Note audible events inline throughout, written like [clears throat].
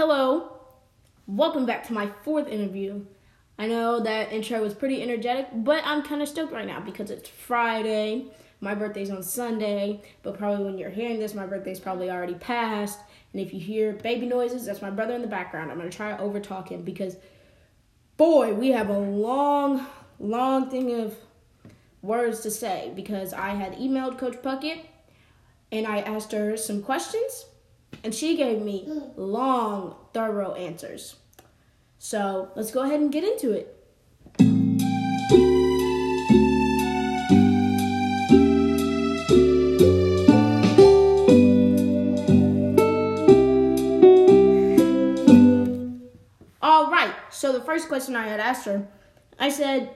Hello, welcome back to my fourth interview. I know that intro was pretty energetic, but I'm kind of stoked right now because it's Friday. My birthday's on Sunday, but probably when you're hearing this, my birthday's probably already passed. And if you hear baby noises, that's my brother in the background. I'm gonna try to over talk him because, boy, we have a long, long thing of words to say because I had emailed Coach Puckett and I asked her some questions and she gave me long, thorough answers. So let's go ahead and get into it. All right. So the first question I had asked her, I said,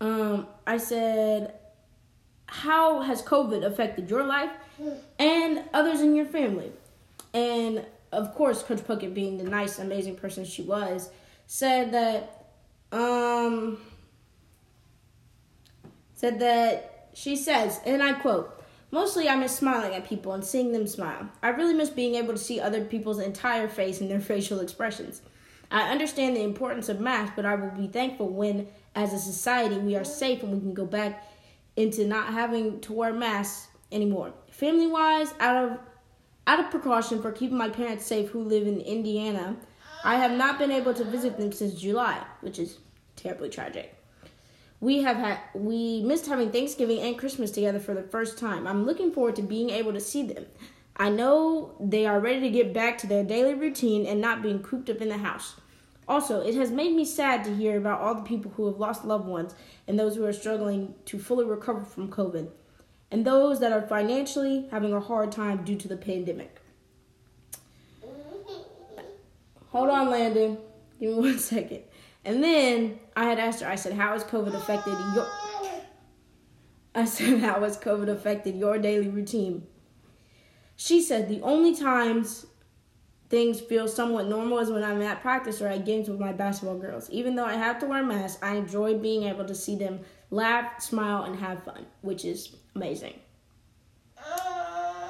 um, I said, how has COVID affected your life and others in your family? And of course, Coach Puckett, being the nice, amazing person she was, said that, um, said that she says, and I quote, Mostly, I miss smiling at people and seeing them smile. I really miss being able to see other people's entire face and their [laughs] facial expressions. I understand the importance of masks, but I will be thankful when, as a society, we are safe and we can go back into not having to wear masks anymore. Family wise, out of out of precaution for keeping my parents safe who live in Indiana, I have not been able to visit them since July, which is terribly tragic. We have had we missed having Thanksgiving and Christmas together for the first time. I'm looking forward to being able to see them. I know they are ready to get back to their daily routine and not being cooped up in the house. Also, it has made me sad to hear about all the people who have lost loved ones and those who are struggling to fully recover from COVID, and those that are financially having a hard time due to the pandemic. Hold on, Landon. Give me one [laughs] second. And then I had asked her, I said, How has COVID affected your I said, How has COVID affected your daily routine? She said the only times things feel somewhat normal is when I'm at practice or at games with my basketball girls. Even though I have to wear masks, I enjoy being able to see them laugh, smile, and have fun, which is amazing.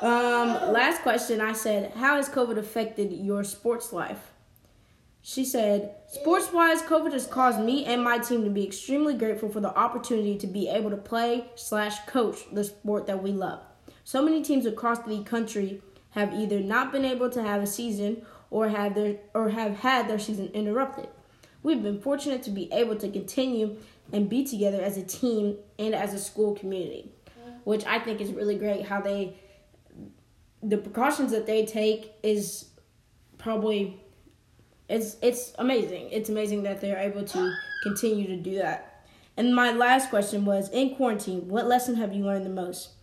Um, last question I said, How has COVID affected your sports life? She said, Sports wise, COVID has caused me and my team to be extremely grateful for the opportunity to be able to play slash coach the sport that we love. So many teams across the country have either not been able to have a season or have their or have had their season interrupted. We've been fortunate to be able to continue and be together as a team and as a school community, which I think is really great how they the precautions that they take is probably it's it's amazing. It's amazing that they're able to continue to do that. And my last question was in quarantine, what lesson have you learned the most?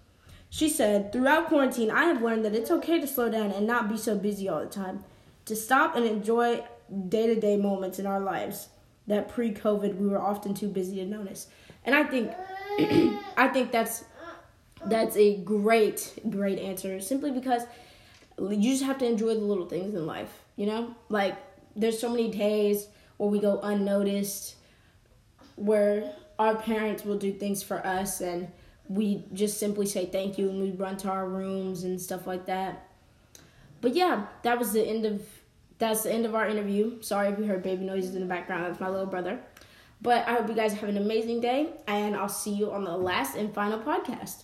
She said, Throughout quarantine, I have learned that it's okay to slow down and not be so busy all the time, to stop and enjoy day to day moments in our lives that pre COVID we were often too busy to notice. And I think [clears throat] I think that's that's a great, great answer simply because you just have to enjoy the little things in life, you know? Like there's so many days where we go unnoticed where our parents will do things for us and we just simply say thank you and we run to our rooms and stuff like that. But yeah, that was the end of that's the end of our interview. Sorry if you heard baby noises in the background. That's my little brother. But I hope you guys have an amazing day and I'll see you on the last and final podcast.